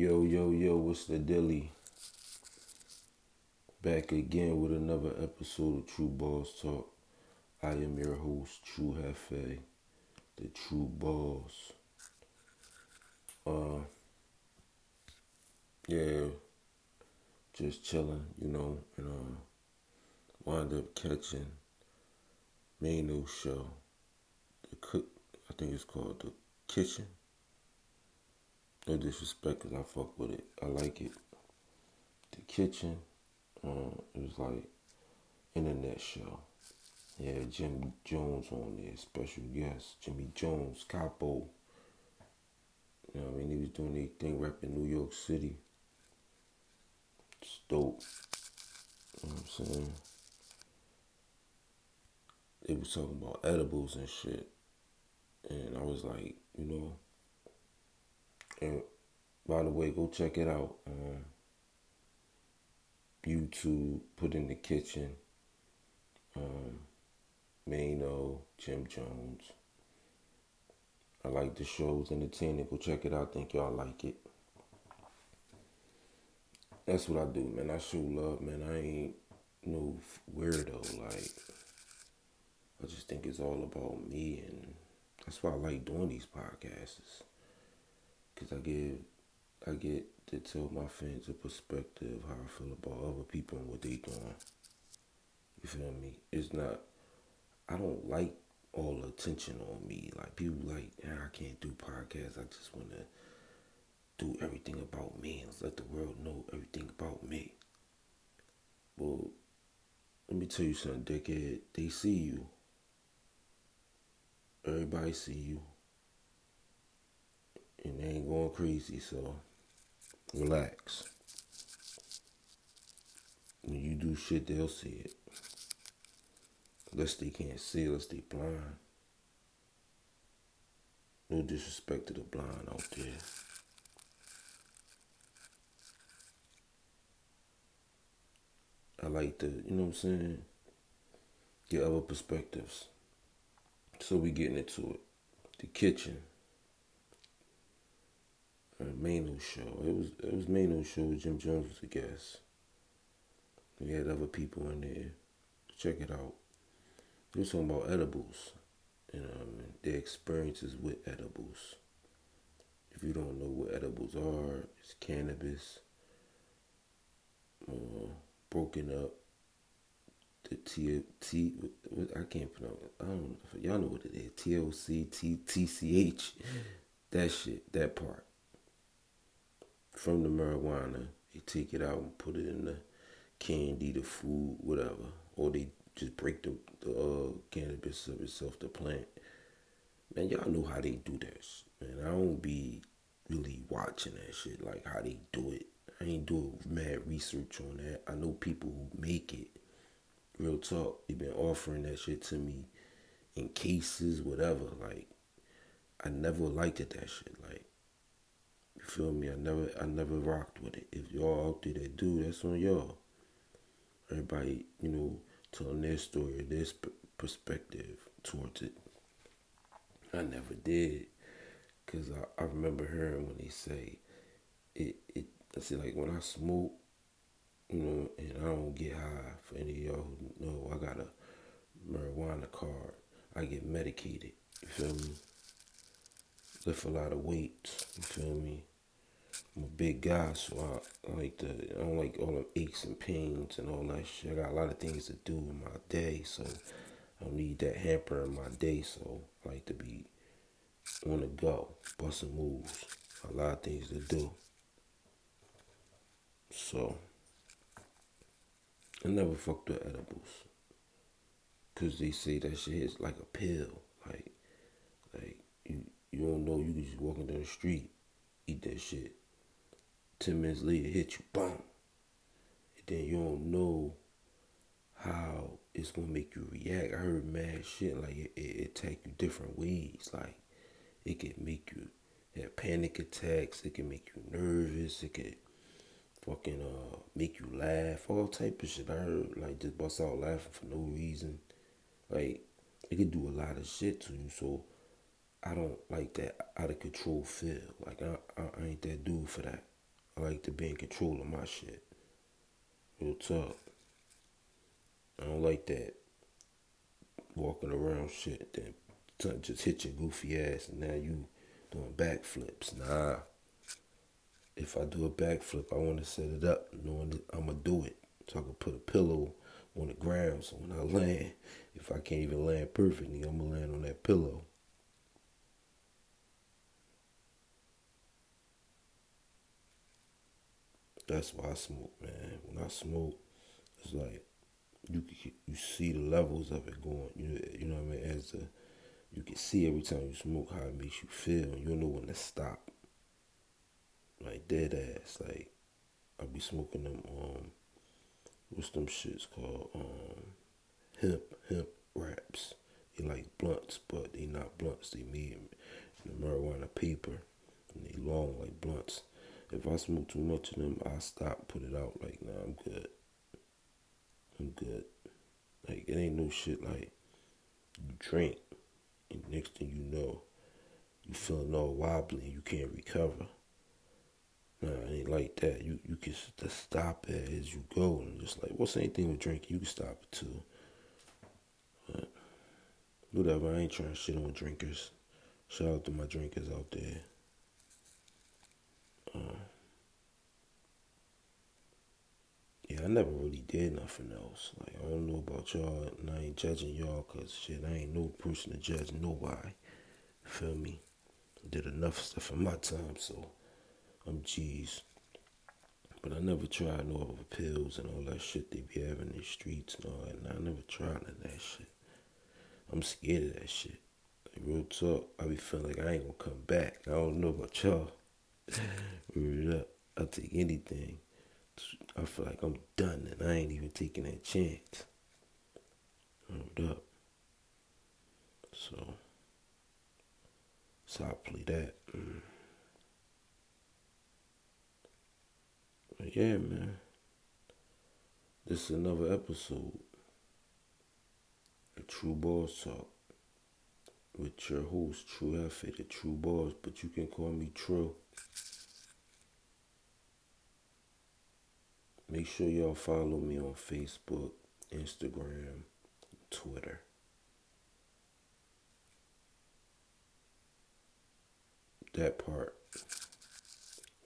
Yo, yo, yo, what's the dilly? Back again with another episode of Tru Boss Talk. I am your host, True Hefe, the Tru Boss. Uh, yeah, just chilling, you know, and uh, wind up catching Maino show. The cook, I think it's called The Kitchen. No disrespect, cause I fuck with it. I like it. The kitchen. Um, it was like internet show. Yeah, Jim Jones on there, special guest. Jimmy Jones, Capo. You know what I mean? He was doing their thing rapping New York City. It's dope. You know what I'm saying? They was talking about edibles and shit. And I was like, you know, and by the way, go check it out. Um, YouTube, put in the kitchen. Um, Maino, Jim Jones. I like the shows, entertaining. Go check it out. Think y'all like it. That's what I do, man. I show love, man. I ain't no weirdo. Like, I just think it's all about me, and that's why I like doing these podcasts. Cause I give, I get to tell my fans a perspective how I feel about other people and what they doing. You feel me? It's not. I don't like all attention on me. Like people like, I can't do podcasts. I just want to do everything about me and let the world know everything about me. Well, let me tell you something, dickhead. They see you. Everybody see you going crazy, so relax. When you do shit, they'll see it. Unless they can't see, unless they blind. No disrespect to the blind out there. I like to, you know what I'm saying? Get other perspectives. So we getting into it. The kitchen. Maino show. It was it was Maino show. Jim Jones was a guest. We had other people in there. Check it out. They was talking about edibles and um, their experiences with edibles. If you don't know what edibles are, it's cannabis, uh, broken up. The T T I can't pronounce. It. I don't know. Y'all know what it is. T O C T T C H. That shit. That part from the marijuana. They take it out and put it in the candy, the food, whatever, or they just break the, the uh, cannabis of itself, the plant. Man, y'all know how they do this. Man, I don't be really watching that shit, like how they do it. I ain't doing mad research on that. I know people who make it. Real talk, they been offering that shit to me in cases, whatever. Like, I never liked it, that shit. Like, feel me? I never I never rocked with it. If y'all out there that do, that's on y'all. Everybody, you know, telling their story, their perspective towards it. I never did, cause I, I remember hearing when they say it. It I say like when I smoke, you know, and I don't get high. For any of y'all who know, I got a marijuana card. I get medicated. You feel me? Lift a lot of weight. You feel me? I'm a big guy, so I, like the I don't like all the aches and pains and all that shit. I got a lot of things to do in my day, so I need that hamper in my day. So I like to be on the go, busting moves, a lot of things to do. So I never fucked with edibles, cause they say that shit is like a pill, like like you you don't know you just walking down the street, eat that shit 10 minutes later hit you, boom. And then you don't know how it's gonna make you react. I heard mad shit like it, it, it take you different ways. Like it can make you have panic attacks. It can make you nervous. It can fucking uh make you laugh. All type of shit. I heard like just bust out laughing for no reason. Like it can do a lot of shit to you. So I don't like that out of control feel. Like I, I, I ain't that dude for that. I like to be in control of my shit. Real talk. I don't like that walking around shit then just hit your goofy ass and now you doing backflips. Nah. If I do a backflip, I want to set it up knowing that I'm going to do it. So I can put a pillow on the ground so when I land, if I can't even land perfectly, I'm going to land on that pillow. That's why I smoke, man. When I smoke, it's like you you see the levels of it going. You know, you know what I mean. As the you can see every time you smoke how it makes you feel, and you know when to stop. Like dead ass. Like I be smoking them. Um, what's them shits called? Um, hemp hemp wraps. They like blunts, but they not blunts. They made in the marijuana paper, and they long like blunts. If I smoke too much of them, I stop, put it out. Like, nah, I'm good. I'm good. Like, it ain't no shit like you drink, and next thing you know, you feeling all wobbly and you can't recover. Nah, it ain't like that. You you can just stop it as you go, and just like what's anything with drinking, you can stop it too. But whatever, I ain't trying to shit on drinkers. Shout out to my drinkers out there. Yeah, I never really did nothing else. Like, I don't know about y'all, and I ain't judging y'all, cause shit, I ain't no person to judge nobody. Feel me? Did enough stuff in my time, so I'm G's. But I never tried no other pills and all that shit they be having in the streets and all that. And I never tried none of that shit. I'm scared of that shit. Like, real talk, I be feeling like I ain't gonna come back. I don't know about y'all. I'll take anything. I feel like I'm done and I ain't even taking that chance. Up. So, so I play that. Mm. But yeah, man. This is another episode of Tru Boss Talk with your host, True Hefe, the Tru Boss, but you can call me True. Make sure y'all follow me on Facebook, Instagram, Twitter. That part.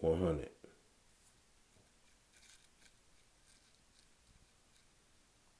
100.